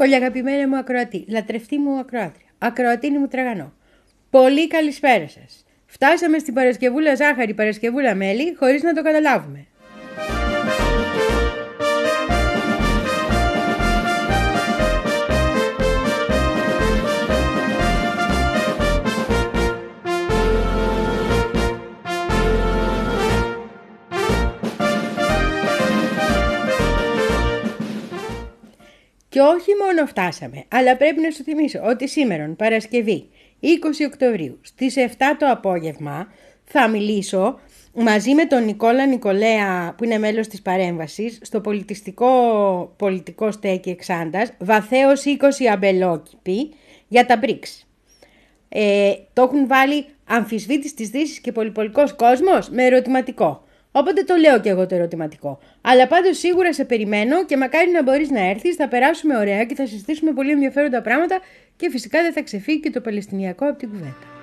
Πολύ αγαπημένη μου ακροατή, λατρευτή μου ακροάτρια, ακροατίνη μου τραγανό. Πολύ καλησπέρα σας. Φτάσαμε στην Παρασκευούλα ζάχαρη, Παρασκευούλα μέλι, χωρίς να το καταλάβουμε. Και όχι μόνο φτάσαμε, αλλά πρέπει να σου θυμίσω ότι σήμερα, Παρασκευή, 20 Οκτωβρίου, στις 7 το απόγευμα, θα μιλήσω μαζί με τον Νικόλα Νικολέα, που είναι μέλος της παρέμβασης, στο πολιτιστικό πολιτικό στέκι Εξάντας, βαθέως 20 αμπελόκηποι, για τα BRICS. Ε, το έχουν βάλει αμφισβήτης της Δύσης και πολυπολικός κόσμος με ερωτηματικό. Οπότε το λέω και εγώ το ερωτηματικό. Αλλά πάντως σίγουρα σε περιμένω και μακάρι να μπορείς να έρθεις, θα περάσουμε ωραία και θα συζητήσουμε πολύ ενδιαφέροντα πράγματα και φυσικά δεν θα ξεφύγει και το Παλαιστινιακό από την κουβέντα.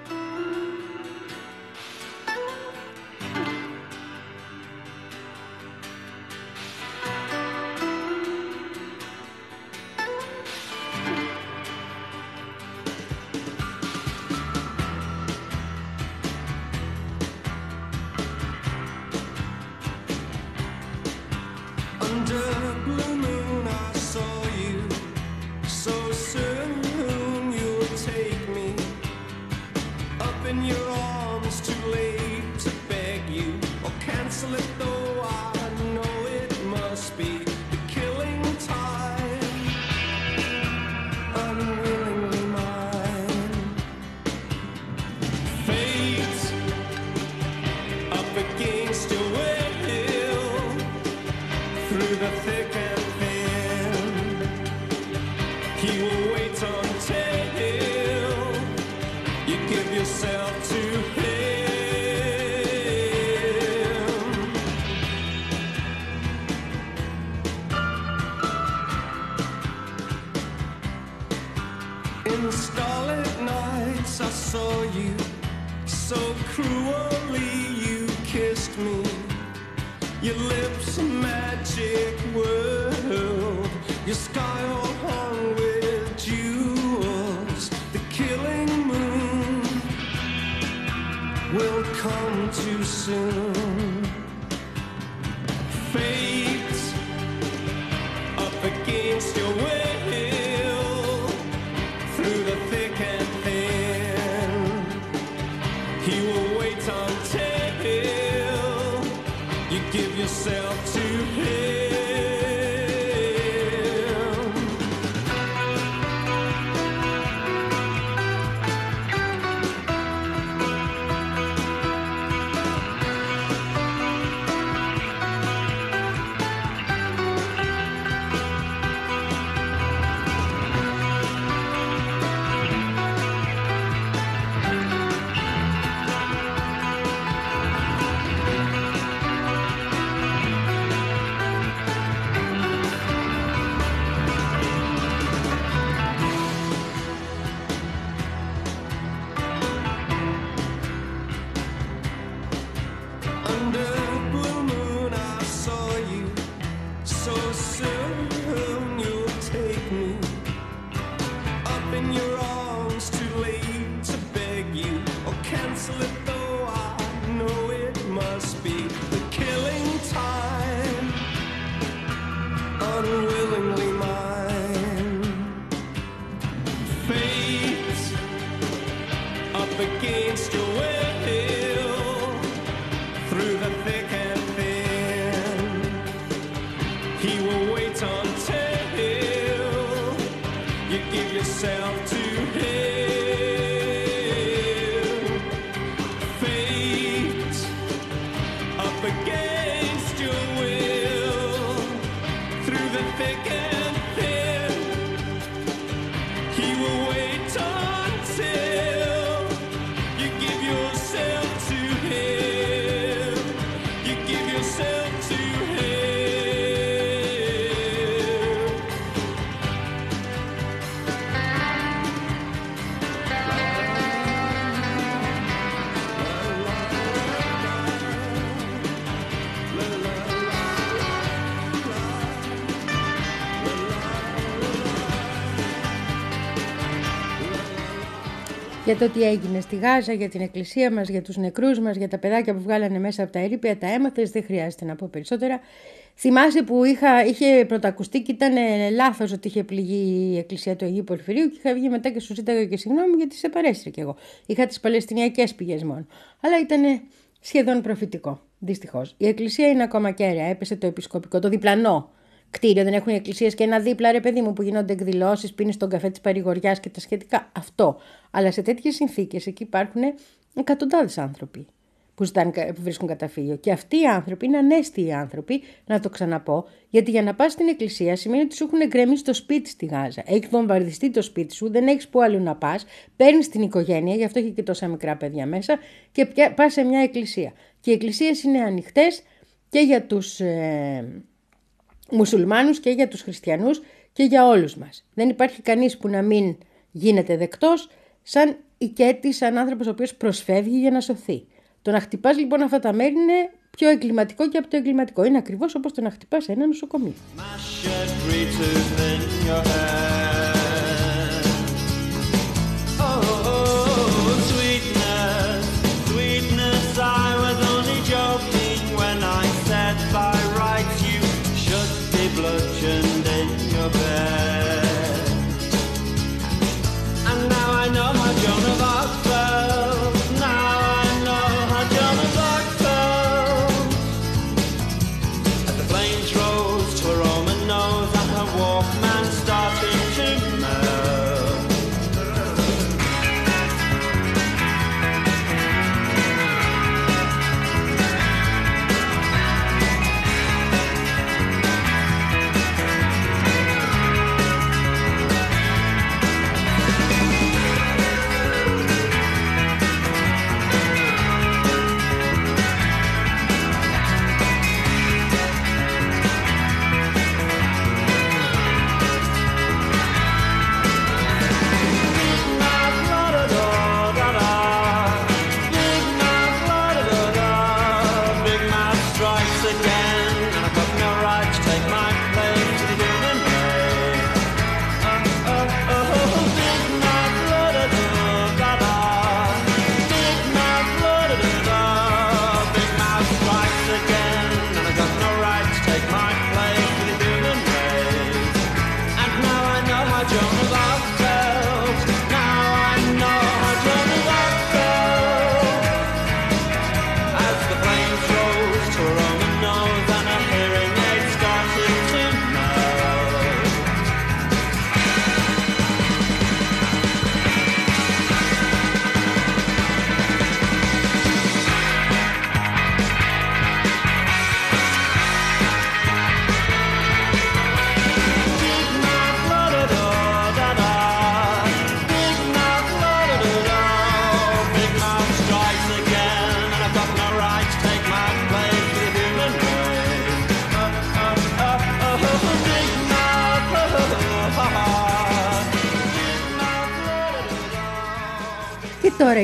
Για το τι έγινε στη Γάζα, για την εκκλησία μας, για τους νεκρούς μας, για τα παιδάκια που βγάλανε μέσα από τα ερήπια, τα έμαθες, δεν χρειάζεται να πω περισσότερα. Θυμάσαι που είχα, είχε πρωτακουστεί και ήταν λάθος ότι είχε πληγεί η εκκλησία του Αγίου Πορφυρίου και είχα βγει μετά και σου ζήταγα και συγγνώμη γιατί σε παρέστρια κι εγώ. Είχα τις Παλαιστινιακές πηγές μόνο. Αλλά ήταν σχεδόν προφητικό. Δυστυχώς. Η εκκλησία είναι ακόμα κέρια. Έπεσε το επισκοπικό, το διπλανό κτίριο. Δεν έχουν εκκλησίες και ένα δίπλα, ρε παιδί μου, που γίνονται εκδηλώσεις, πίνεις τον καφέ της παρηγοριάς και τα σχετικά. Αυτό. Αλλά σε τέτοιες συνθήκες εκεί υπάρχουν εκατοντάδες άνθρωποι που, ζητάνε, που βρίσκουν καταφύγιο. Και αυτοί οι άνθρωποι είναι ανέστιοι άνθρωποι, να το ξαναπώ, γιατί για να πας στην εκκλησία σημαίνει ότι σου έχουν εγκρεμίσει το σπίτι στη Γάζα. Έχεις βομβαρδιστεί το σπίτι σου, δεν έχεις που αλλού να πας, παίρνεις την οικογένεια, γι' αυτό έχει και τόσα μικρά παιδιά μέσα, και πας σε μια εκκλησία. Και οι εκκλησίες είναι ανοιχτές και για τους ε, μουσουλμάνους και για τους χριστιανούς και για όλους μας. Δεν υπάρχει κανείς που να μην γίνεται δεκτός σαν οικέτη, σαν άνθρωπος ο οποίος προσφεύγει για να σωθεί. Το να χτυπάς λοιπόν αυτά τα μέρη είναι πιο εγκληματικό και από το εγκληματικό. Είναι ακριβώς όπως το να χτυπάς ένα νοσοκομείο.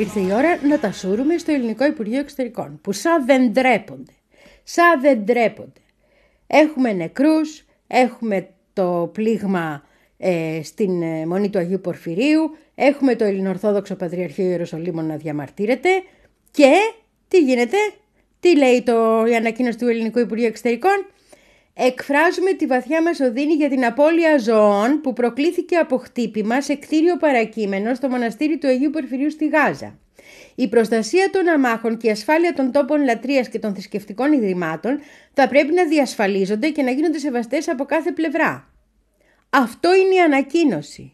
Ήρθε η ώρα να τα σούρουμε στο Ελληνικό Υπουργείο Εξωτερικών, που σαν δεν ντρέπονται. Σαν δεν ντρέπονται. Έχουμε νεκρούς, έχουμε το πλήγμα ε, στην ε, Μονή του Αγίου Πορφυρίου, έχουμε το Ελληνοορθόδοξο Πατριαρχείο Ιεροσολύμων να διαμαρτύρεται και τι γίνεται, τι λέει το, η ανακοίνωση του Ελληνικού Υπουργείου Εξωτερικών, Εκφράζουμε τη βαθιά μας οδύνη για την απώλεια ζωών που προκλήθηκε από χτύπημα σε κτίριο παρακείμενο στο μοναστήρι του Αγίου Πορφυρίου στη Γάζα. Η προστασία των αμάχων και η ασφάλεια των τόπων λατρείας και των θρησκευτικών ιδρυμάτων θα πρέπει να διασφαλίζονται και να γίνονται σεβαστές από κάθε πλευρά. Αυτό είναι η ανακοίνωση.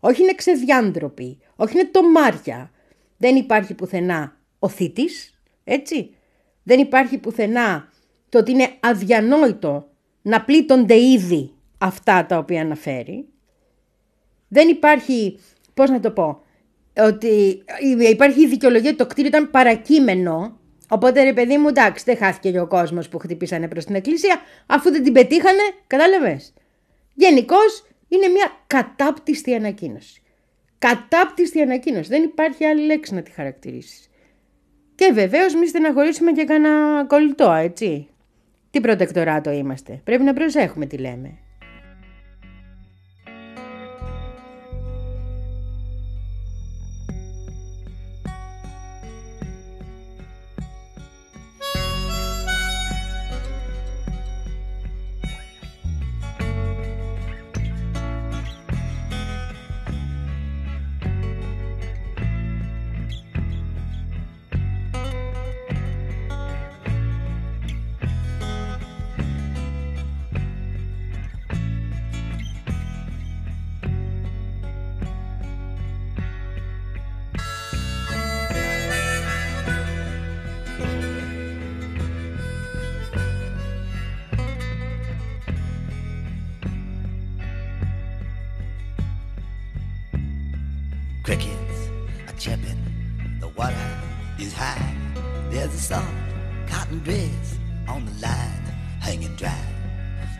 Όχι είναι ξεδιάντροπη, όχι είναι τομάρια. Δεν υπάρχει πουθενά ο θήτης, έτσι. Δεν υπάρχει πουθενά το ότι είναι αδιανόητο να πλήττονται ήδη αυτά τα οποία αναφέρει. Δεν υπάρχει, πώς να το πω, ότι υπάρχει η δικαιολογία ότι το κτίριο ήταν παρακείμενο, οπότε ρε παιδί μου εντάξει δεν χάθηκε και ο κόσμος που χτυπήσανε προς την εκκλησία, αφού δεν την πετύχανε, κατάλαβες. Γενικώς είναι μια κατάπτυστη ανακοίνωση. Κατάπτυστη ανακοίνωση. Δεν υπάρχει άλλη λέξη να τη χαρακτηρίσει. Και βεβαίως μη στεναχωρήσουμε και κανένα κολλητό, έτσι. Τι προτεκτοράτο είμαστε. Πρέπει να προσέχουμε τι λέμε. Hanging dry.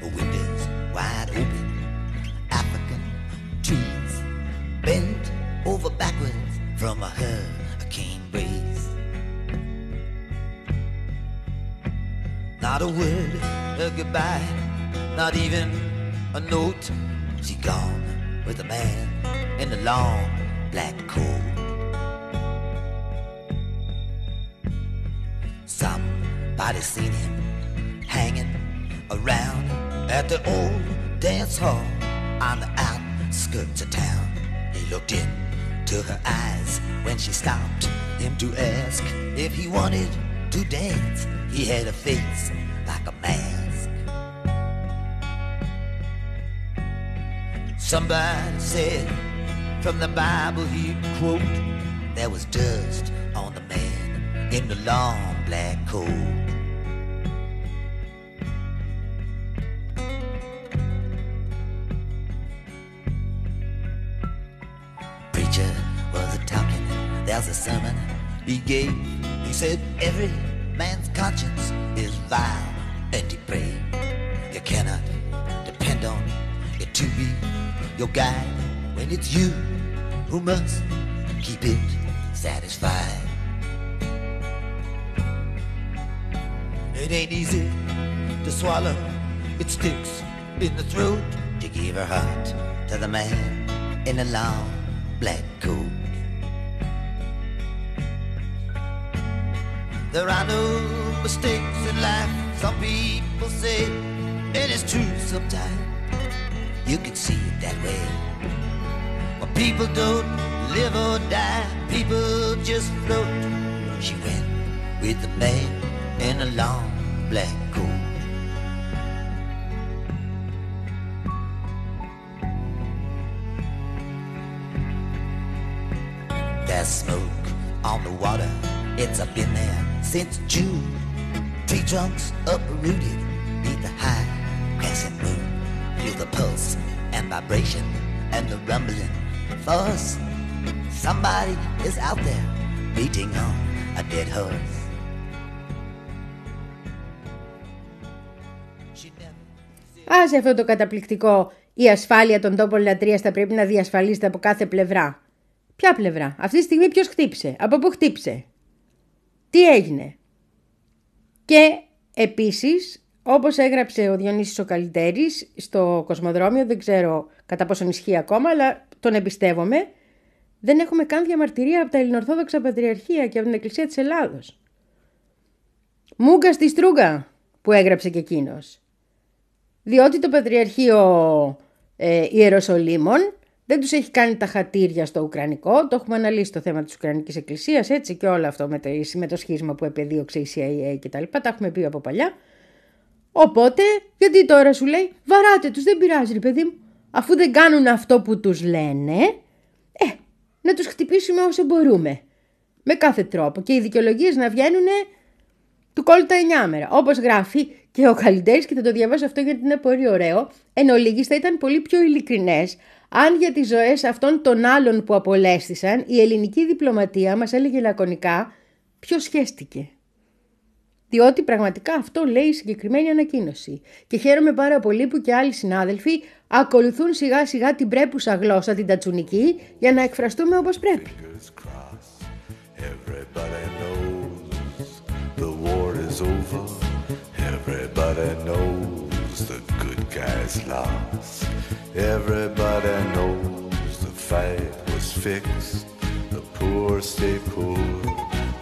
The windows wide open. African trees bent over backwards from a hurricane breeze. Not a word of goodbye, not even a note. She gone with a man in the long black coat. Somebody seen him hanging around at the old dance hall on the outskirts of town. He looked into her eyes when she stopped him to ask if he wanted to dance. He had a face like a mask. Somebody said from the Bible he'd quote, there was dust on the man in the long black coat. There's a sermon he gave. He said every man's conscience is vile and depraved. You cannot depend on it to be your guide when it's you who must keep it satisfied. It ain't easy to swallow, it sticks in the throat to give her heart to the man in a long black coat. There are no mistakes in life, some people say, and it's true sometimes. You can see it that way. But people don't live or die, people just float. She went with the man in a long black coat. There's smoke on the water, it's up in there since June. Tree trunks uprooted neath the high crescent moon. Feel the pulse and vibration and the rumbling force. Somebody is out there beating on a dead horse. Άσε αυτό το καταπληκτικό η ασφάλεια των τόπων λατρείας θα πρέπει να διασφαλίζεται από κάθε πλευρά. Ποια πλευρά, αυτή τη στιγμή ποιος χτύπησε, από πού χτύπησε, τι έγινε; Και επίσης, όπως έγραψε ο Διονύσης ο Καλλιτέρης στο Κοσμοδρόμιο, δεν ξέρω κατά πόσον ισχύει ακόμα, αλλά τον εμπιστεύομαι, δεν έχουμε καν διαμαρτυρία από τα Ελληνορθόδοξα Πατριαρχία και από την Εκκλησία της Ελλάδος. Μούγκα στη στρούγκα, που έγραψε και εκείνος. Διότι το Πατριαρχείο ε, Ιεροσολύμων δεν τους έχει κάνει τα χατήρια στο Ουκρανικό. Το έχουμε αναλύσει το θέμα της Ουκρανικής Εκκλησίας, έτσι και όλο αυτό με το, με το σχίσμα που επεδίωξε η CIA και τα λοιπά. Τα έχουμε πει από παλιά. Οπότε, γιατί τώρα σου λέει, βαράτε τους, δεν πειράζει ρε παιδί μου. Αφού δεν κάνουν αυτό που τους λένε, ε, να τους χτυπήσουμε όσο μπορούμε. Με κάθε τρόπο. Και οι δικαιολογίες να βγαίνουν του κόλλου τα εννιάμερα. Όπως γράφει και ο Καλλιτέρης και θα το διαβάσω αυτό γιατί είναι πολύ ωραίο, εν ολίγης θα ήταν πολύ πιο ειλικρινές αν για τις ζωές αυτών των άλλων που απολέστησαν η ελληνική διπλωματία μας έλεγε λακωνικά ποιο σχέστηκε. Διότι πραγματικά αυτό λέει η συγκεκριμένη ανακοίνωση. Και χαίρομαι πάρα πολύ που και άλλοι συνάδελφοι ακολουθούν σιγά σιγά την πρέπουσα γλώσσα την τατσουνική για να εκφραστούμε όπως πρέπει. Everybody knows the fight was fixed. The poor stay poor,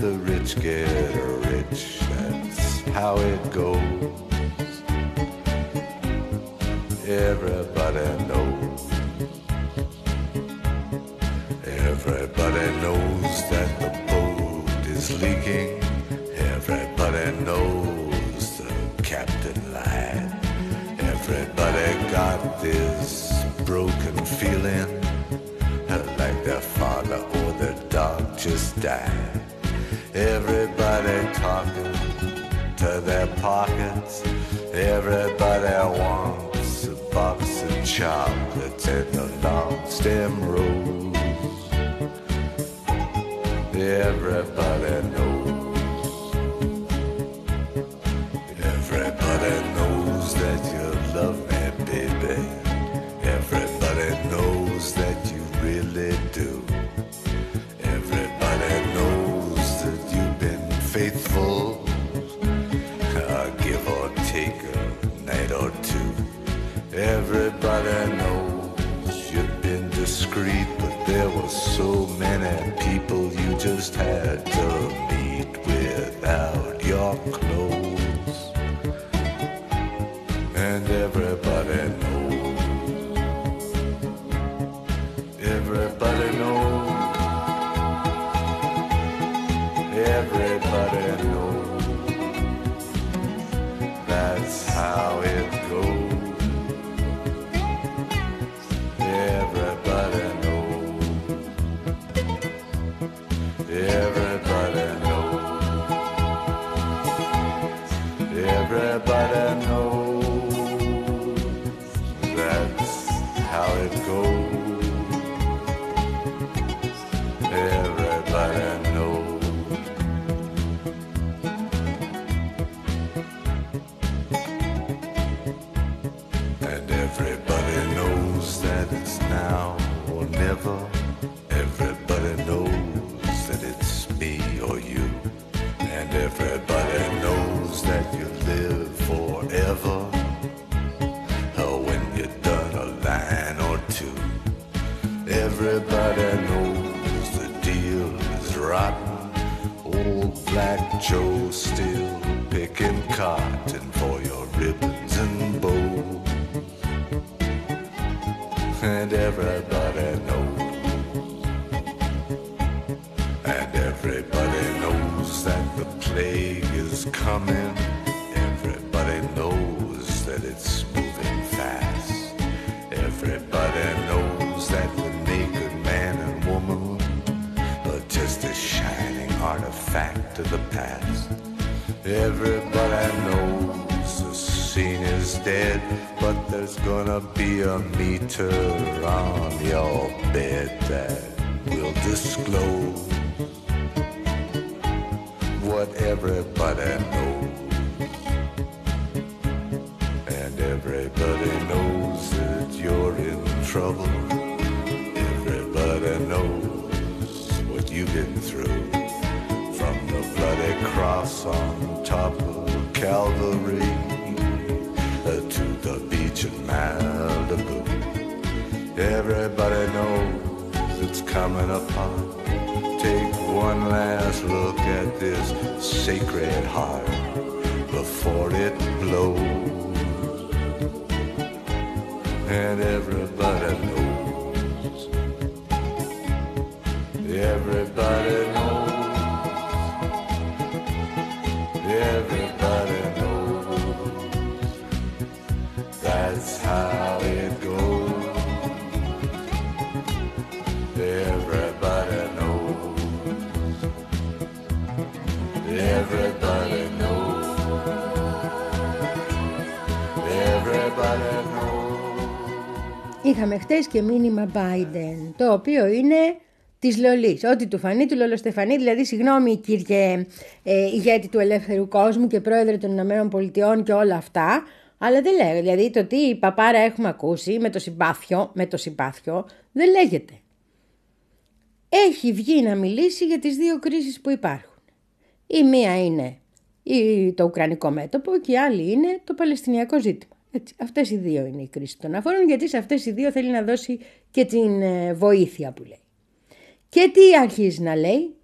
the rich get rich. That's how it goes. Everybody knows. Everybody knows that the boat is leaking. Got this broken feeling like their father or their dog just died. Everybody talking to their pockets. Everybody wants a box of chocolates and a long stem rose. Everybody knows. Everybody knows you've been discreet, but there were so many people you just had to meet without your clothes. And everybody knows. Everybody knows. Everybody knows. That's how it Joe still picking cotton for your ribbons and bows. And everybody knows. And everybody knows that the plague is coming. Dead, but there's gonna be a meter on your bed that will disclose what everybody knows. And everybody knows that you're in trouble. Everybody knows what you've been through. From the bloody cross on top of Calvary beach in Malibu. Everybody knows it's coming upon. Take one last look at this sacred heart before it blows. And everybody knows. Είχαμε χτες και μήνυμα Biden, το οποίο είναι της Λολής. Ό,τι του φανεί του Λολοστεφανή, δηλαδή συγγνώμη κύριε ε, ηγέτη του ελεύθερου κόσμου και πρόεδρε των Ηνωμένων Πολιτειών και όλα αυτά, αλλά δεν λέγεται. Δηλαδή το τι παπάρα έχουμε ακούσει με το συμπάθιο, με το συμπάθιο, δεν λέγεται. Έχει βγει να μιλήσει για τις δύο κρίσεις που υπάρχουν. Η μία είναι η- το Ουκρανικό μέτωπο και η άλλη είναι το Παλαιστινιακό ζήτημα. Έτσι, αυτές οι δύο είναι οι κρίσεις των αφορών γιατί σε αυτές οι δύο θέλει να δώσει και την ε, βοήθεια που λέει. Και τι αρχίζει να λέει;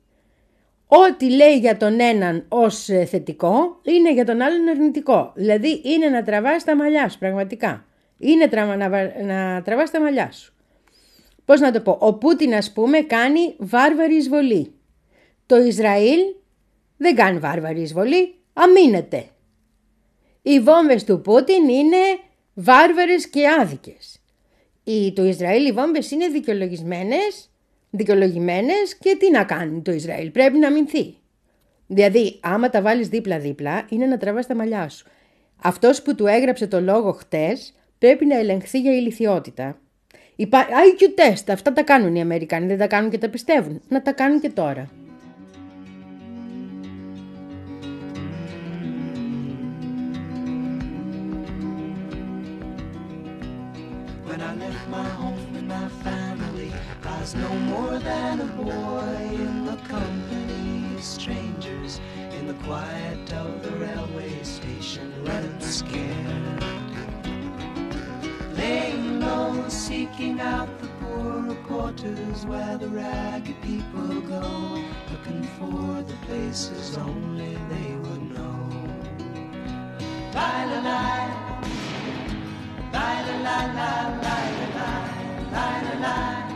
Ό,τι λέει για τον έναν ως ε, θετικό είναι για τον άλλον αρνητικό. Δηλαδή είναι να τραβάς τα μαλλιά σου πραγματικά. Είναι τρα- να, βα- να τραβάς τα μαλλιά σου. Πώς να το πω; Ο Πούτιν ας πούμε κάνει βάρβαρη εισβολή. Το Ισραήλ δεν κάνει βάρβαρη εισβολή. Αμήνεται. Οι βόμβες του Πούτιν είναι βάρβαρες και άδικες. Οι, του Ισραήλ οι βόμβες είναι δικαιολογισμένες, δικαιολογημένες και τι να κάνει το Ισραήλ. Πρέπει να μηνθεί. Δηλαδή, άμα τα βάλεις δίπλα-δίπλα, είναι να τραβάς τα μαλλιά σου. Αυτός που του έγραψε το λόγο χτες πρέπει να ελεγχθεί για ηλικιότητα. Υπά... IQ test, αυτά τα κάνουν οι Αμερικάνοι, δεν τα κάνουν και τα πιστεύουν. Να τα κάνουν και τώρα. was no more than a boy in the company of strangers in the quiet of the railway station, running scared. Laying low, seeking out the poorer quarters where the ragged people go, looking for the places only they would know. Bye, la, la, bye, la, la, la, la, la, la, la, la.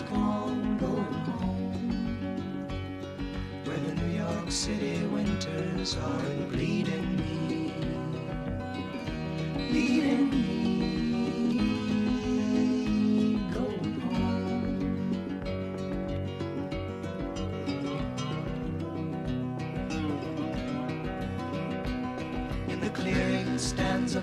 Was gone, home. Where the New York City winters aren't bleeding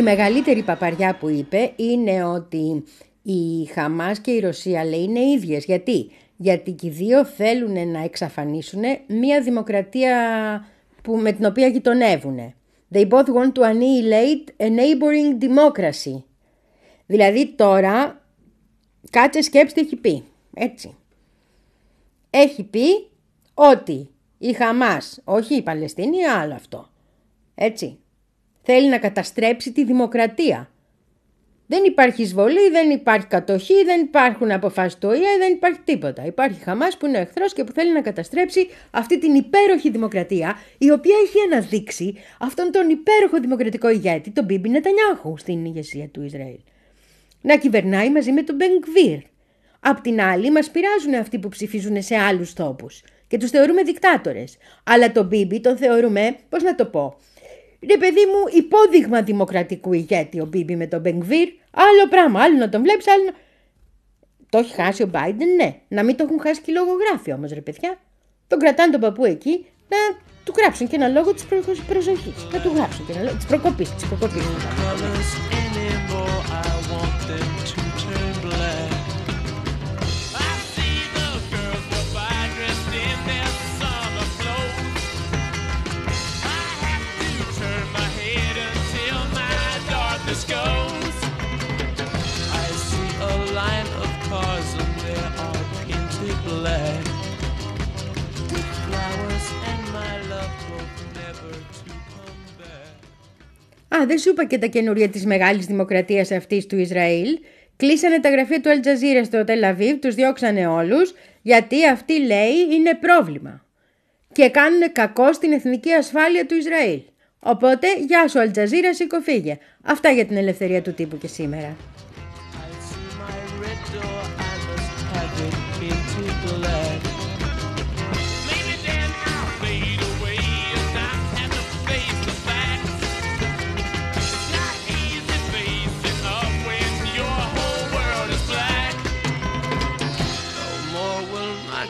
Η μεγαλύτερη παπαριά που είπε είναι ότι η Χαμάς και η Ρωσία λέει είναι ίδιες. Γιατί; Γιατί και οι δύο θέλουν να εξαφανίσουν μια δημοκρατία που, με την οποία γειτονεύουν. They both want to annihilate a neighboring democracy. Δηλαδή τώρα, κάτσε σκέψτε έχει πει. Έτσι. Έχει πει ότι η Χαμάς, όχι η Παλαιστίνη, άλλο αυτό. Έτσι. Θέλει να καταστρέψει τη δημοκρατία. Δεν υπάρχει εισβολή, δεν υπάρχει κατοχή, δεν υπάρχουν αποφάσεις του ΟΗΕ, δεν υπάρχει τίποτα. Υπάρχει Χαμάς που είναι εχθρός και που θέλει να καταστρέψει αυτή την υπέροχη δημοκρατία, η οποία έχει αναδείξει αυτόν τον υπέροχο δημοκρατικό ηγέτη, τον Μπίμπι Νετανιάχου, στην ηγεσία του Ισραήλ. Να κυβερνάει μαζί με τον Μπενγκβίρ. Απ' την άλλη, μας πειράζουν αυτοί που ψηφίζουν σε άλλους τόπους και τους θεωρούμε δικτάτορες. Αλλά τον Μπίμπι τον θεωρούμε, πώς να το πω, Ρε παιδί μου, υπόδειγμα δημοκρατικού ηγέτη ο Μπίμπι με τον Μπενγκβίρ. Άλλο πράγμα, άλλο να τον βλέπεις, άλλο να... Το έχει χάσει ο Biden, ναι. Να μην το έχουν χάσει και οι λογογράφοι όμως, ρε παιδιά. Τον κρατάνε τον παππού εκεί να του γράψουν και ένα λόγο της προσοχής. Να του γράψουν και ένα λόγο της προκοπής. Της προκοπής. Α, δεν σου είπα και τα καινούρια της μεγάλης δημοκρατίας αυτής του Ισραήλ. Κλείσανε τα γραφεία του Αλτζαζίρα στο Τελαβίβ, τους διώξανε όλους, γιατί αυτή λέει είναι πρόβλημα. Και κάνουν κακό στην εθνική ασφάλεια του Ισραήλ. Οπότε, γεια σου Αλτζαζίρα, σήκω φύγε. Αυτά για την ελευθερία του τύπου και σήμερα.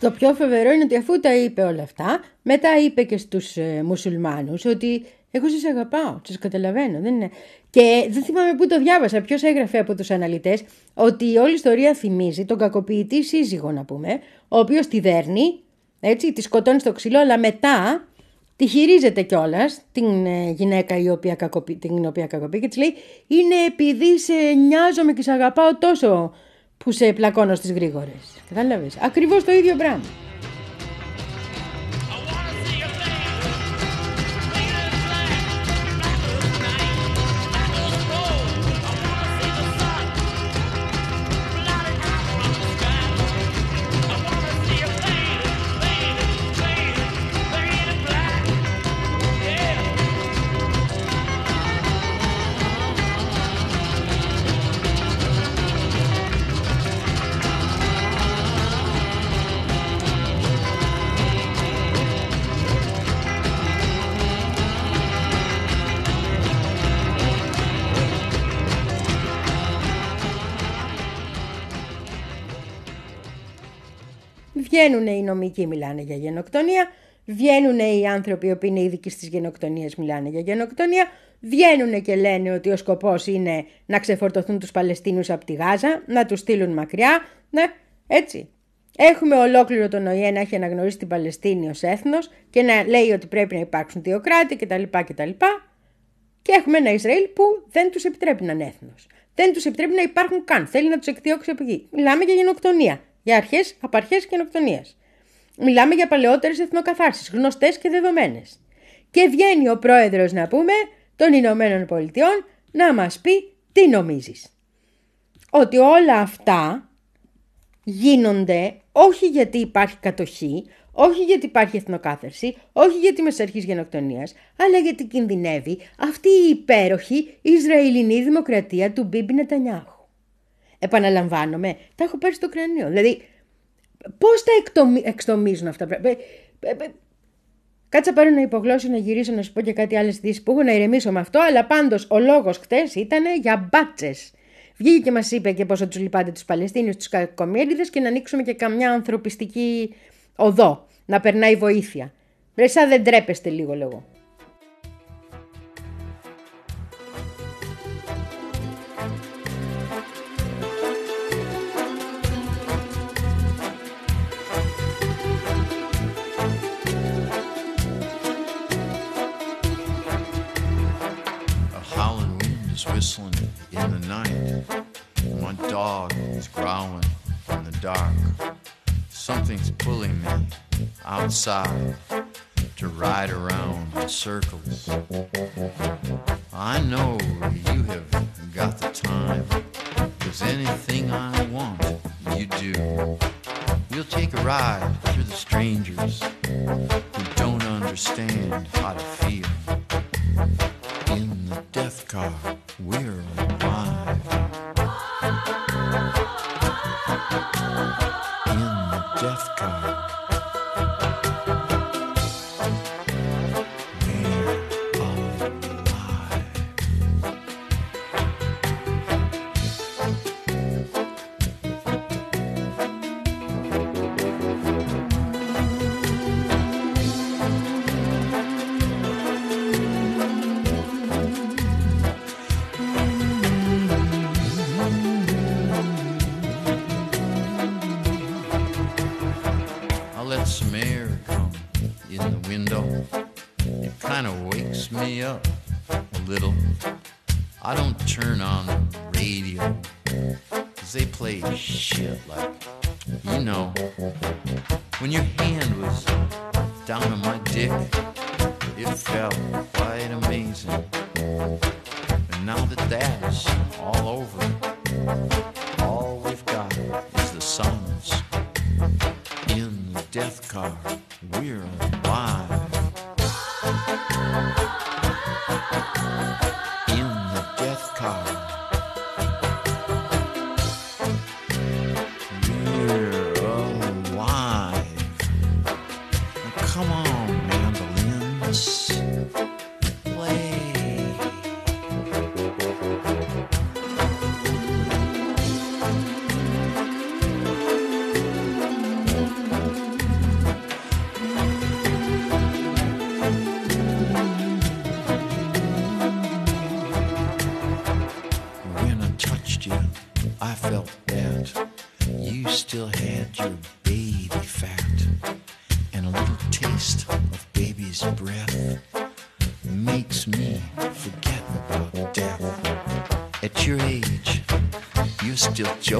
Το πιο φοβερό είναι ότι αφού τα είπε όλα αυτά, μετά είπε και στους ε, μουσουλμάνους ότι εγώ σας αγαπάω, σας καταλαβαίνω. Δεν είναι... Και δεν θυμάμαι πού το διάβασα, ποιος έγραφε από τους αναλυτές, ότι η όλη ιστορία θυμίζει τον κακοποιητή σύζυγο να πούμε, ο οποίος τη δέρνει, έτσι, τη σκοτώνει στο ξύλο, αλλά μετά τη χειρίζεται κιόλας την ε, γυναίκα η οποία κακοποιεί, την οποία κακοποιεί και της λέει είναι επειδή σε νοιάζομαι και σε αγαπάω τόσο που σε πλακώνω στις γρήγορες. Κατάλαβες; Ακριβώς το ίδιο πράγμα. Βγαίνουν οι νομικοί, μιλάνε για γενοκτονία. Βγαίνουν οι άνθρωποι οι οποίοι είναι ειδικοί στις γενοκτονίες, μιλάνε για γενοκτονία. Βγαίνουν και λένε ότι ο σκοπός είναι να ξεφορτωθούν τους Παλαιστίνους από τη Γάζα, να τους στείλουν μακριά. Ναι, έτσι. Έχουμε ολόκληρο τον ΟΗΕ να έχει αναγνωρίσει την Παλαιστίνη ως έθνος και να λέει ότι πρέπει να υπάρξουν δύο κράτη κτλ. κτλ. Και έχουμε ένα Ισραήλ που δεν τους επιτρέπει να είναι έθνος. Δεν τους επιτρέπει να υπάρχουν καν. Θέλει να τους εκδιώξει από εκεί. Μιλάμε για γενοκτονία. Για αρχές, από αρχέ γενοκτονία. Μιλάμε για παλαιότερες εθνοκαθάρσεις, γνωστές και δεδομένες. Και βγαίνει ο πρόεδρος, να πούμε, των Ηνωμένων Πολιτειών να μας πει τι νομίζεις. Ότι όλα αυτά γίνονται όχι γιατί υπάρχει κατοχή, όχι γιατί υπάρχει εθνοκάθαρση, όχι γιατί είμαστε αρχής γενοκτονίας, αλλά γιατί κινδυνεύει αυτή η υπέροχη Ισραηλινή δημοκρατία του Μπίμπι Νετανιάχου. Επαναλαμβάνομαι, τα έχω πάρει στο κρανίο. Δηλαδή, πώς τα εκτομι... εξτομίζουν αυτά τα πράγματα; Ε, ε, ε, Κάτσα πάρω να υπογλώσω, να γυρίσω, να σου πω και κάτι άλλες ειδήσεις που έχω να ηρεμήσω με αυτό, αλλά πάντως ο λόγος χτε ήταν για μπάτσες. Βγήκε και μας είπε και πόσο τους λυπάτε τους Παλαιστίνιους, τους κακομίριδες και να ανοίξουμε και καμιά ανθρωπιστική οδό. Να περνάει βοήθεια. Ρε, σαν δεν τρέπεστε λίγο, λέγω. Dog is growling in the dark. Something's pulling me outside to ride around in circles. I know you have got the time. Cause anything I want, you do. We'll take a ride through the strangers who don't understand how to feel. In the death car, we're alive in the Jeff car.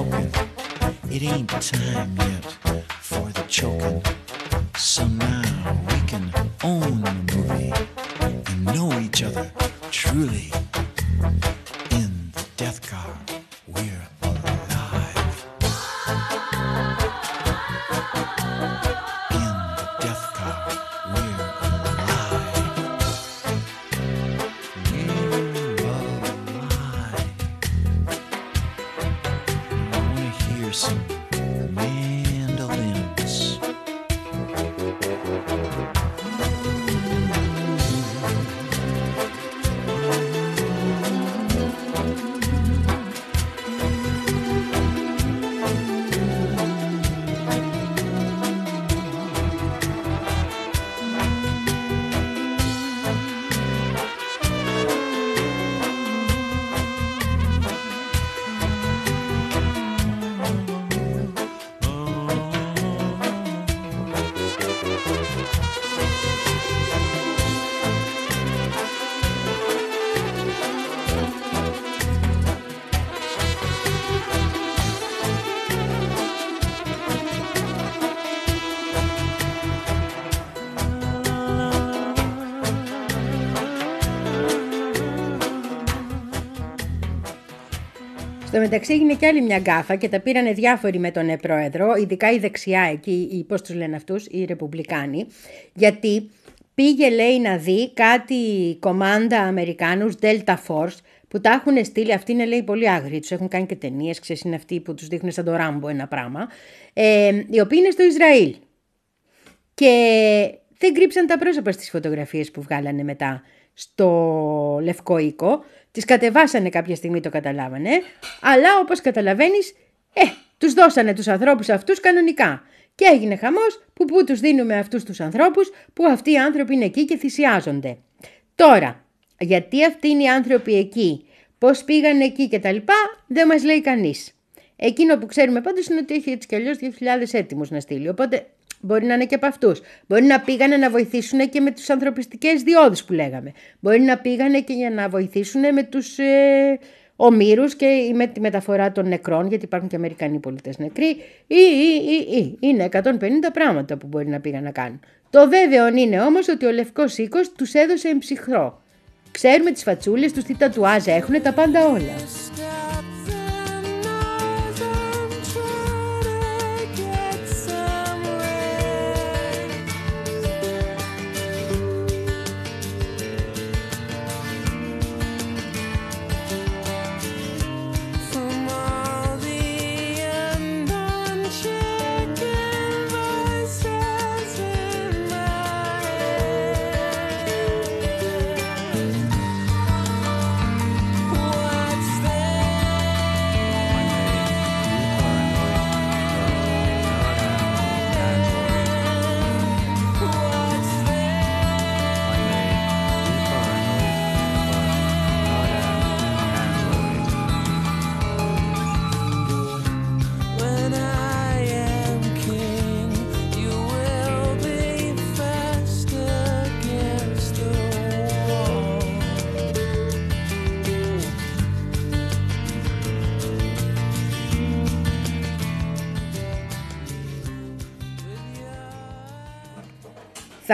Still joking. It ain't time yet for the choking. So now we can own the movie and know each other truly in the death car. We're Στο μεταξύ έγινε κι άλλη μια γκάφα και τα πήρανε διάφοροι με τον ε, πρόεδρο, ειδικά η δεξιά εκεί, οι, πώς τους λένε αυτούς, οι ρεπουμπλικάνοι, γιατί πήγε λέει να δει κάτι κομμάντα Αμερικάνους, Delta Force, που τα έχουν στείλει, αυτοί είναι λέει πολύ άγριοι, τους έχουν κάνει και ταινίες, ξέρεις είναι αυτοί που τους δείχνουν σαν το Ράμπο ένα πράγμα, ε, οι οποίοι είναι στο Ισραήλ. Και δεν κρύψαν τα πρόσωπα στις φωτογραφίες που βγάλανε μετά στο Λευκό Οίκο. Τις κατεβάσανε κάποια στιγμή, το καταλάβανε. Αλλά όπως καταλαβαίνεις, ε, τους δώσανε τους ανθρώπους αυτούς κανονικά. Και έγινε χαμός που που τους δίνουμε αυτούς τους ανθρώπους που αυτοί οι άνθρωποι είναι εκεί και θυσιάζονται. Τώρα, γιατί αυτοί είναι οι άνθρωποι εκεί, πώς πήγαν εκεί και τα λοιπά, δεν μας λέει κανείς. Εκείνο που ξέρουμε πάντως είναι ότι έχει έτσι κι αλλιώς 2.000 έτοιμους να στείλει. Οπότε μπορεί να είναι και από αυτούς. Μπορεί να πήγανε να βοηθήσουν και με τους ανθρωπιστικές διόδους που λέγαμε. Μπορεί να πήγανε και για να βοηθήσουν με τους ε, ομήρους και με τη μεταφορά των νεκρών, γιατί υπάρχουν και Αμερικανοί πολίτες νεκροί. Ή, ή, ή, ή. Είναι 150 πράγματα που μπορεί να πήγαν να κάνουν. Το βέβαιο είναι όμως ότι ο Λευκός Οίκος τους έδωσε εμψυχρό. Ξέρουμε τις φατσούλες τους, τι τατουάζ έχουν, τα πάντα όλα.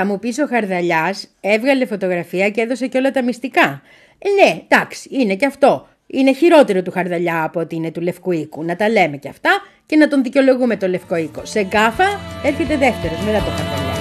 Θα μου πεις ο Χαρδαλιάς έβγαλε φωτογραφία και έδωσε και όλα τα μυστικά. Ε, ναι, εντάξει, είναι και αυτό. Είναι χειρότερο του Χαρδαλιά από ότι είναι του Λευκού Οίκου. Να τα λέμε και αυτά και να τον δικαιολογούμε το Λευκό Οίκο. Σε γκάφα έρχεται δεύτερος μετά το Χαρδαλιά.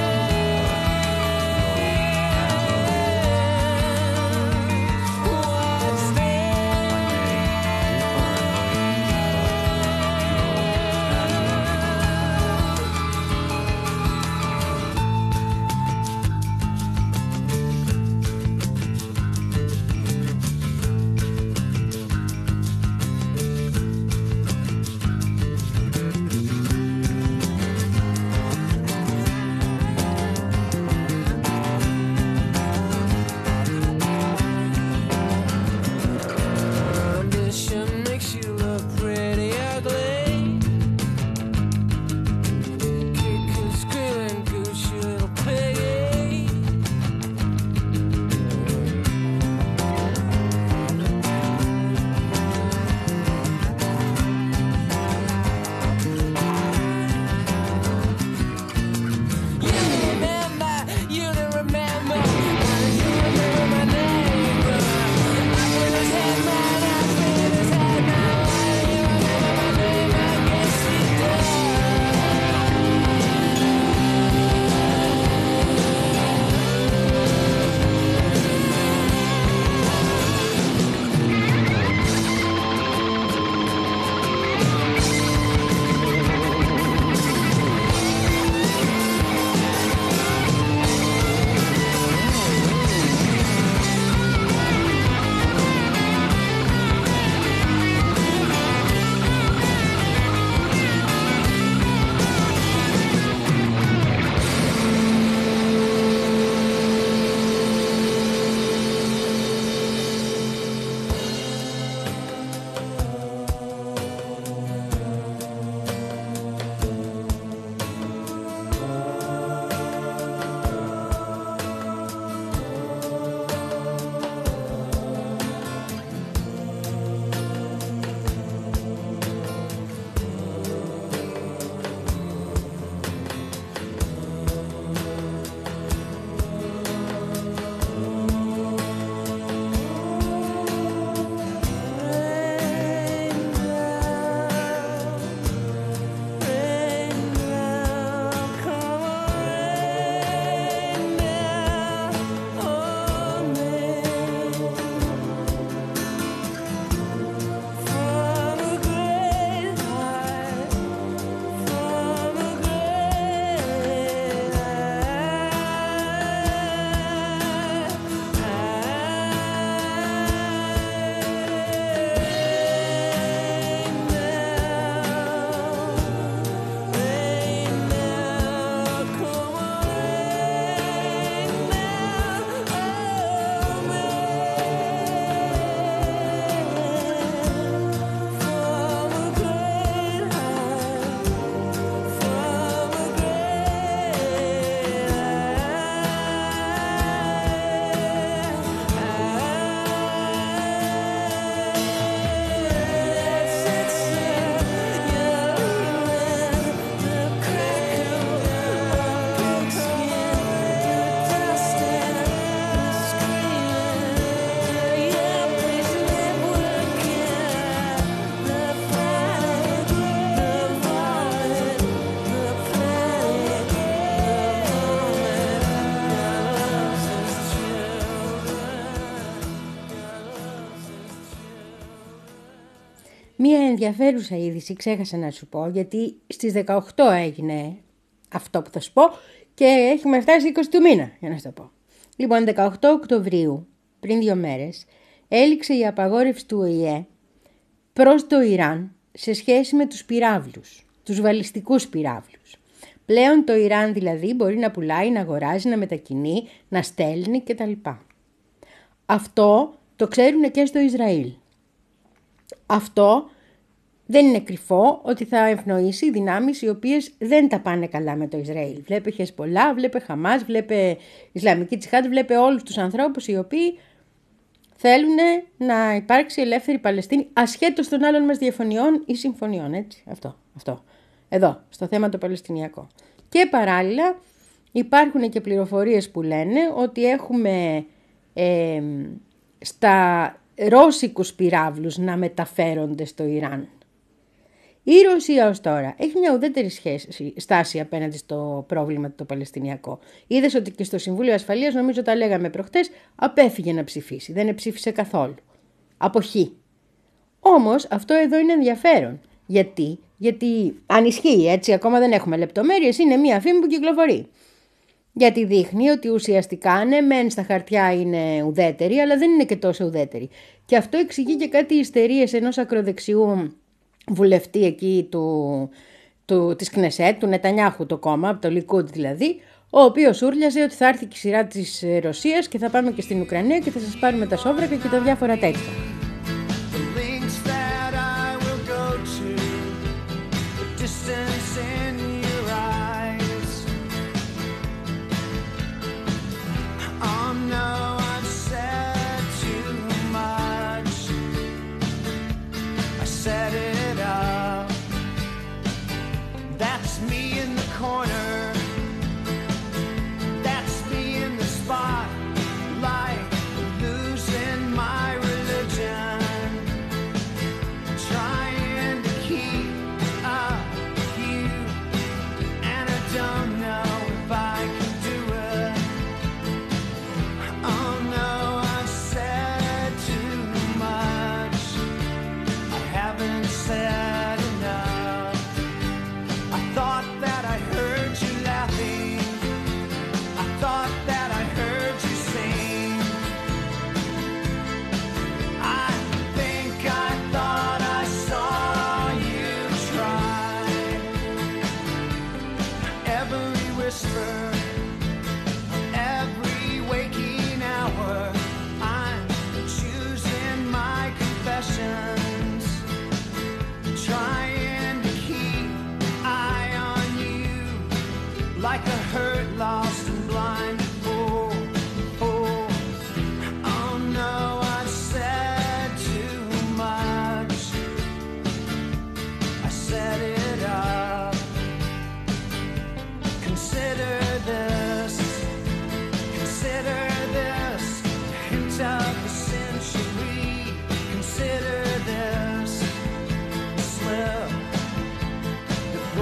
Ενδιαφέρουσα είδηση ξέχασα να σου πω γιατί στις 18 έγινε αυτό που θα σου πω και έχουμε φτάσει 20 του μήνα για να σου το πω. Λοιπόν, 18 Οκτωβρίου, πριν δύο μέρες, έληξε η απαγόρευση του ΟΗΕ προς το Ιράν σε σχέση με τους πυράβλους, τους βαλιστικούς πυράβλους. Πλέον το Ιράν δηλαδή μπορεί να πουλάει, να αγοράζει, να μετακινεί, να στέλνει κτλ. Αυτό το ξέρουν και στο Ισραήλ. Αυτό δεν είναι κρυφό ότι θα ευνοήσει δυνάμεις οι οποίες δεν τα πάνε καλά με το Ισραήλ. Βλέπε Χεσπολά, βλέπε Χαμάς, βλέπε Ισλαμική Τσιχάτ, βλέπε όλους τους ανθρώπους οι οποίοι θέλουν να υπάρξει ελεύθερη Παλαιστίνη ασχέτως των άλλων μας διαφωνιών ή συμφωνιών. Έτσι, αυτό, αυτό. Εδώ, στο θέμα το Παλαιστινιακό. Και παράλληλα υπάρχουν και πληροφορίες που λένε ότι έχουμε ε, στα ρώσικους πυράβλους να μεταφέρονται στο Ιράν. Η Ρωσία ως τώρα έχει μια ουδέτερη σχέση, στάση απέναντι στο πρόβλημα το Παλαιστινιακό. Είδες ότι και στο Συμβούλιο Ασφαλείας, νομίζω τα λέγαμε προχτές, απέφυγε να ψηφίσει. Δεν ψήφισε καθόλου. Αποχή. Όμως αυτό εδώ είναι ενδιαφέρον. Γιατί, Γιατί αν ισχύει έτσι, ακόμα δεν έχουμε λεπτομέρειες, είναι μια φήμη που κυκλοφορεί. Γιατί δείχνει ότι ουσιαστικά ναι, μεν στα χαρτιά είναι ουδέτερη, αλλά δεν είναι και τόσο ουδέτερη. Και αυτό εξηγεί και κάτι ιστερίες ενός ακροδεξιού βουλευτή εκεί του, του, της Κνεσέτ, του Νετανιάχου το κόμμα, από το Λικούντ δηλαδή, ο οποίος ούρλιαζε ότι θα έρθει και η σειρά της Ρωσίας και θα πάμε και στην Ουκρανία και θα σας πάρουμε τα σόβρακα και τα διάφορα τέτοια.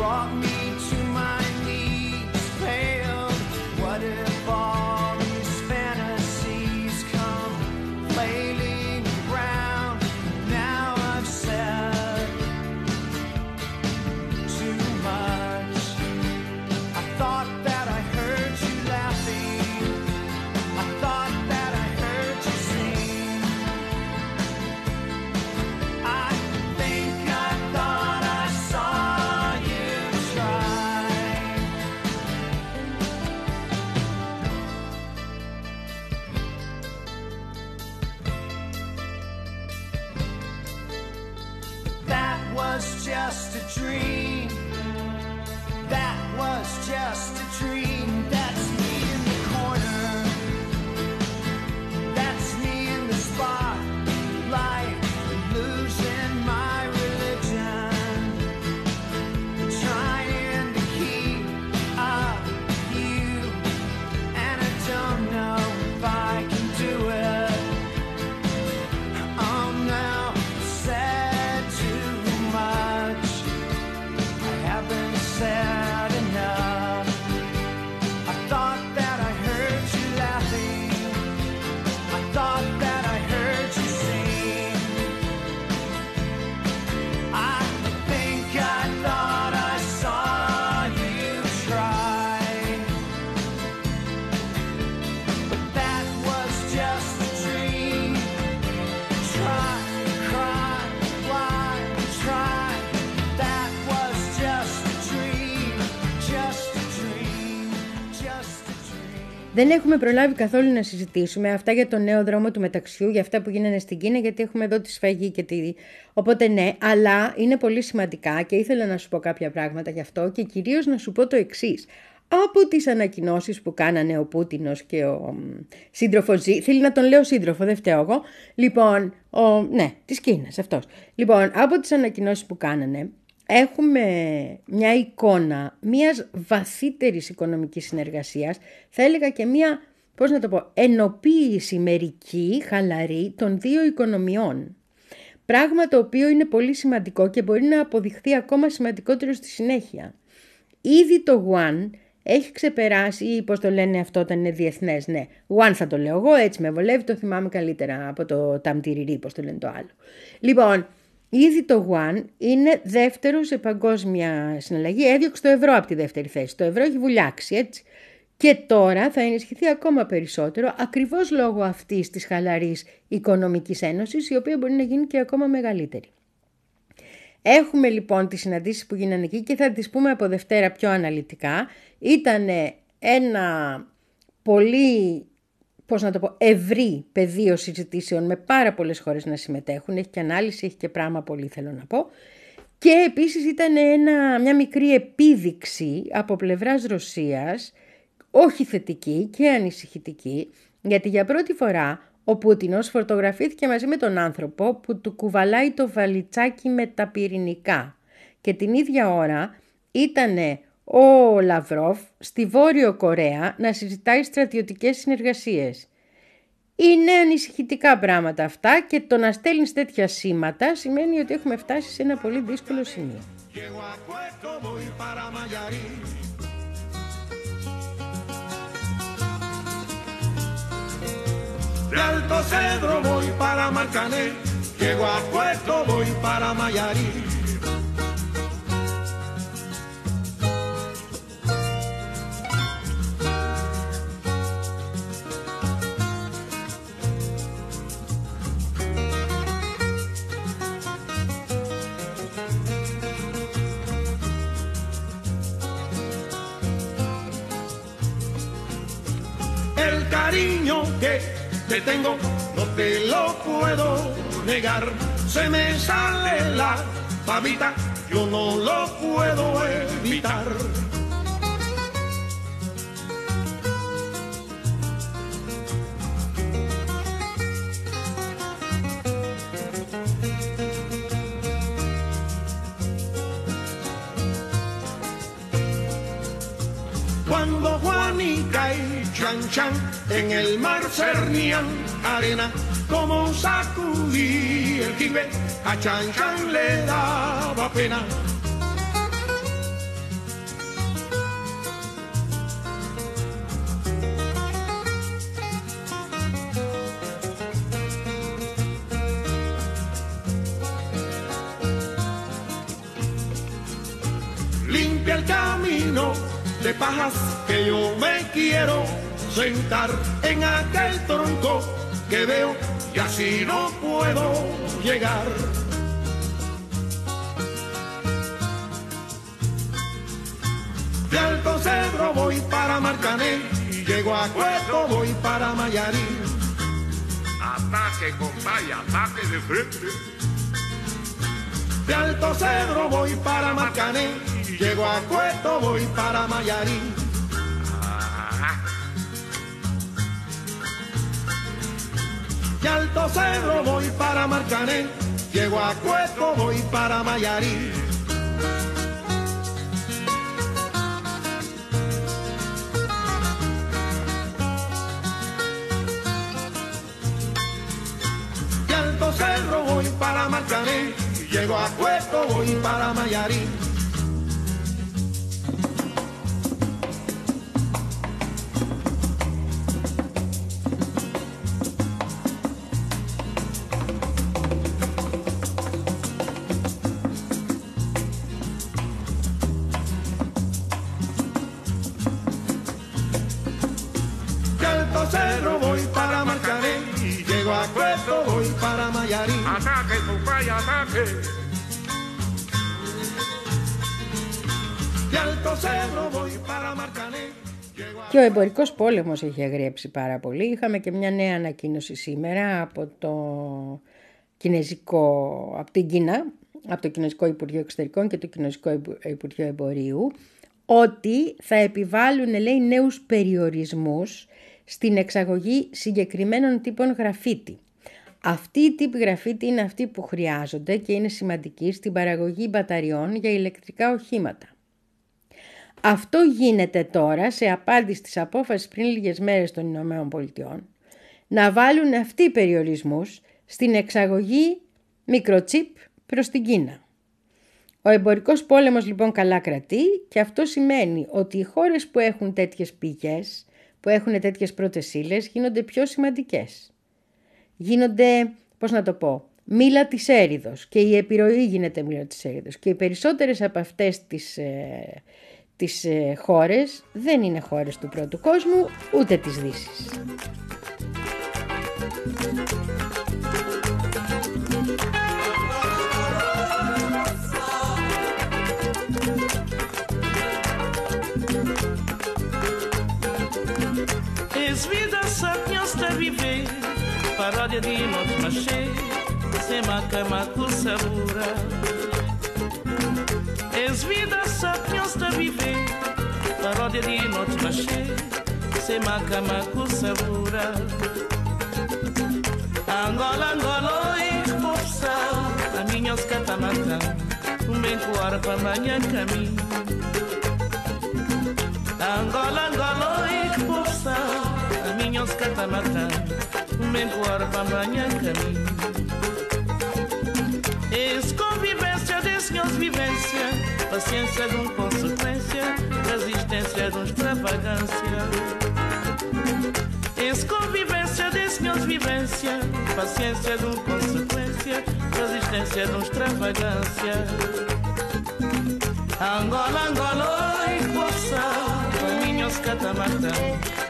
Brought me Δεν έχουμε προλάβει καθόλου να συζητήσουμε αυτά για το νέο δρόμο του μεταξιού, για αυτά που γίνανε στην Κίνα, γιατί έχουμε εδώ τη σφαγή και τη... Οπότε ναι, αλλά είναι πολύ σημαντικά και ήθελα να σου πω κάποια πράγματα γι' αυτό και κυρίως να σου πω το εξής. Από τις ανακοινώσεις που κάνανε ο Πούτινος και ο μ, σύντροφος Ζή, θέλει να τον λέω σύντροφο, δεν φταίω εγώ, λοιπόν, ο, ναι, της Κίνας αυτός. Λοιπόν, από τις ανακοινώσεις που κάνανε, έχουμε μια εικόνα μιας βαθύτερης οικονομικής συνεργασίας, θα έλεγα και μια, πώς να το πω, ενοποίηση μερική, χαλαρή των δύο οικονομιών. Πράγμα το οποίο είναι πολύ σημαντικό και μπορεί να αποδειχθεί ακόμα σημαντικότερο στη συνέχεια. Ήδη το One έχει ξεπεράσει ή πώς το λένε αυτό όταν είναι διεθνές, ναι. One θα το λέω εγώ, έτσι με βολεύει, το θυμάμαι καλύτερα από το ταμτυριρί, πώς το λένε το άλλο. Λοιπόν, ήδη το One είναι δεύτερο σε παγκόσμια συναλλαγή, έδιωξε το ευρώ από τη δεύτερη θέση. Το ευρώ έχει βουλιάξει, έτσι. Και τώρα θα ενισχυθεί ακόμα περισσότερο ακριβώς λόγω αυτής της χαλαρής οικονομικής ένωσης, η οποία μπορεί να γίνει και ακόμα μεγαλύτερη. Έχουμε λοιπόν τις συναντήσεις που γίνανε εκεί και θα τις πούμε από Δευτέρα πιο αναλυτικά. Ήταν ένα πολύ, πώς να το πω, ευρύ πεδίο συζητήσεων με πάρα πολλές χώρες να συμμετέχουν. Έχει και ανάλυση, έχει και πράγμα πολύ θέλω να πω. Και επίσης ήταν ένα, μια μικρή επίδειξη από πλευράς Ρωσίας, όχι θετική και ανησυχητική, γιατί για πρώτη φορά ο Πούτινος φορτογραφήθηκε μαζί με τον άνθρωπο που του κουβαλάει το βαλιτσάκι με τα πυρηνικά. Και την ίδια ώρα ήταν ο Λαυρόφ στη Βόρειο Κορέα να συζητάει στρατιωτικές συνεργασίες. Είναι ανησυχητικά πράγματα αυτά και το να στέλνεις τέτοια σήματα σημαίνει ότι έχουμε φτάσει σε ένα πολύ δύσκολο σημείο. Llego a Puerto, voy para Mayarín. De Alto Cedro voy para Marcané. Llego a Puerto, voy para Mayarí. Te tengo no te lo puedo negar. Se me sale la babita, yo no lo puedo evitar. Chan en el mar cernían arena, como sacudí el jibe, a Chan Chan le daba pena. limpia el camino de pajas que yo me quiero sentar en aquel tronco que veo y así no puedo llegar. De Alto Cedro voy para Marcané y llego a Cueto voy para Mayarín. Ataque, compadre, ataque de frente. De Alto Cedro voy para Marcané, llego a Cueto, voy para Mayarín. De Alto Cedro voy para Marcané, llego a Cueto, voy para Mayarín. De Alto Cerro voy para Marcané, llego a Cueto, voy para Mayarín. A- Και ο εμπορικός πόλεμος έχει αγριέψει πάρα πολύ. Είχαμε και μια νέα ανακοίνωση σήμερα από το Κινέζικο, από την Κίνα, από το Κινέζικο Υπουργείο Εξωτερικών και το Κινέζικο Υπου- Υπουργείο Εμπορίου, ότι θα επιβάλλουν, λέει, νέους περιορισμούς στην εξαγωγή συγκεκριμένων τύπων γραφίτη. Αυτή η τύπη γραφίτη είναι αυτή που χρειάζονται και είναι σημαντική στην παραγωγή μπαταριών για ηλεκτρικά οχήματα. Αυτό γίνεται τώρα σε απάντηση στις απόφασεις πριν λίγες μέρες των Ηνωμένων Πολιτειών να βάλουν αυτοί οι περιορισμούς στην εξαγωγή μικροτσίπ προς την Κίνα. Ο εμπορικός πόλεμος λοιπόν καλά κρατεί και αυτό σημαίνει ότι οι χώρες που έχουν τέτοιες πηγές, που έχουν τέτοιες πρώτες ύλες, γίνονται πιο σημαντικές. Γίνονται, πώς να το πω, μήλα της έριδος και η επιρροή γίνεται μήλα της έριδος και οι περισσότερες από αυτές τις, ε, τις ε, χώρες δεν είναι χώρες του πρώτου κόσμου ούτε της Δύσης. És vida só que Paródia de nós machê Sem macama com sabura És vida só que nós está viver. Paródia de nós machê Sem macama com sabura Angola, Angola, oi, força A minha os catamatã Um bem coar para amanhã caminho. Angola, Angola, Niños catamata, menguar bambanhancani. Ex-convivência desse meu vivência, paciência de um consequência, resistência de um extravagância. Ex-convivência desse meu vivência, paciência de um consequência, resistência de um extravagância. Angola, Angola, e com Niños catamata.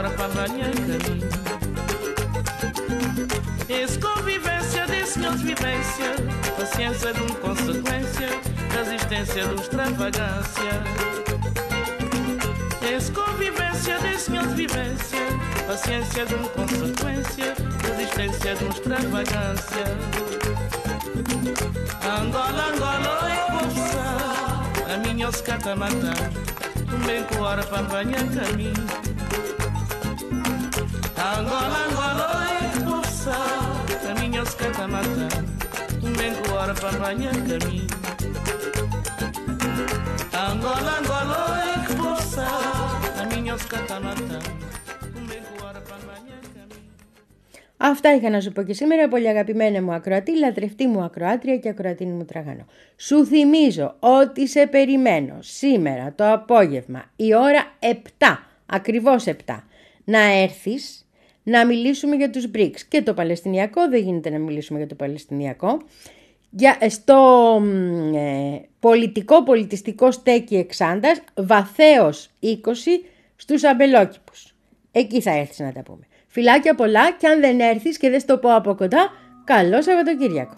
agora cavalhando Esse convivência desse meus vivência. Paciência de um consequência resistência existência de extravagância. Esse convivência desse meus vivência. Paciência de um consequência resistência existência de extravagância. Angola, Angola, eu vou A minha oscata tá matar. Um bem com hora para banhar caminho. Angola, Angola, oi, força A minha os catamatã Bem com hora para banhar caminho Angola, Angola, oi, força A minha os catamatã Bem com hora para banhar caminho Αυτά είχα να σου πω και σήμερα, πολύ αγαπημένα μου ακροατή, λατρευτή μου ακροάτρια και ακροατίνη μου τραγανό. Σου θυμίζω ότι σε περιμένω σήμερα το απόγευμα, η ώρα 7, ακριβώς 7, να έρθεις να μιλήσουμε για τους BRICS και το Παλαιστινιακό, δεν γίνεται να μιλήσουμε για το Παλαιστινιακό, για, στο μ, ε, πολιτικό πολιτιστικό στέκι Εξάντας, βαθέως 20 στους αμπελόκηπους. Εκεί θα έρθεις να τα πούμε. Φιλάκια πολλά και αν δεν έρθεις και δεν στο πω από κοντά, καλό Σαββατοκύριακο.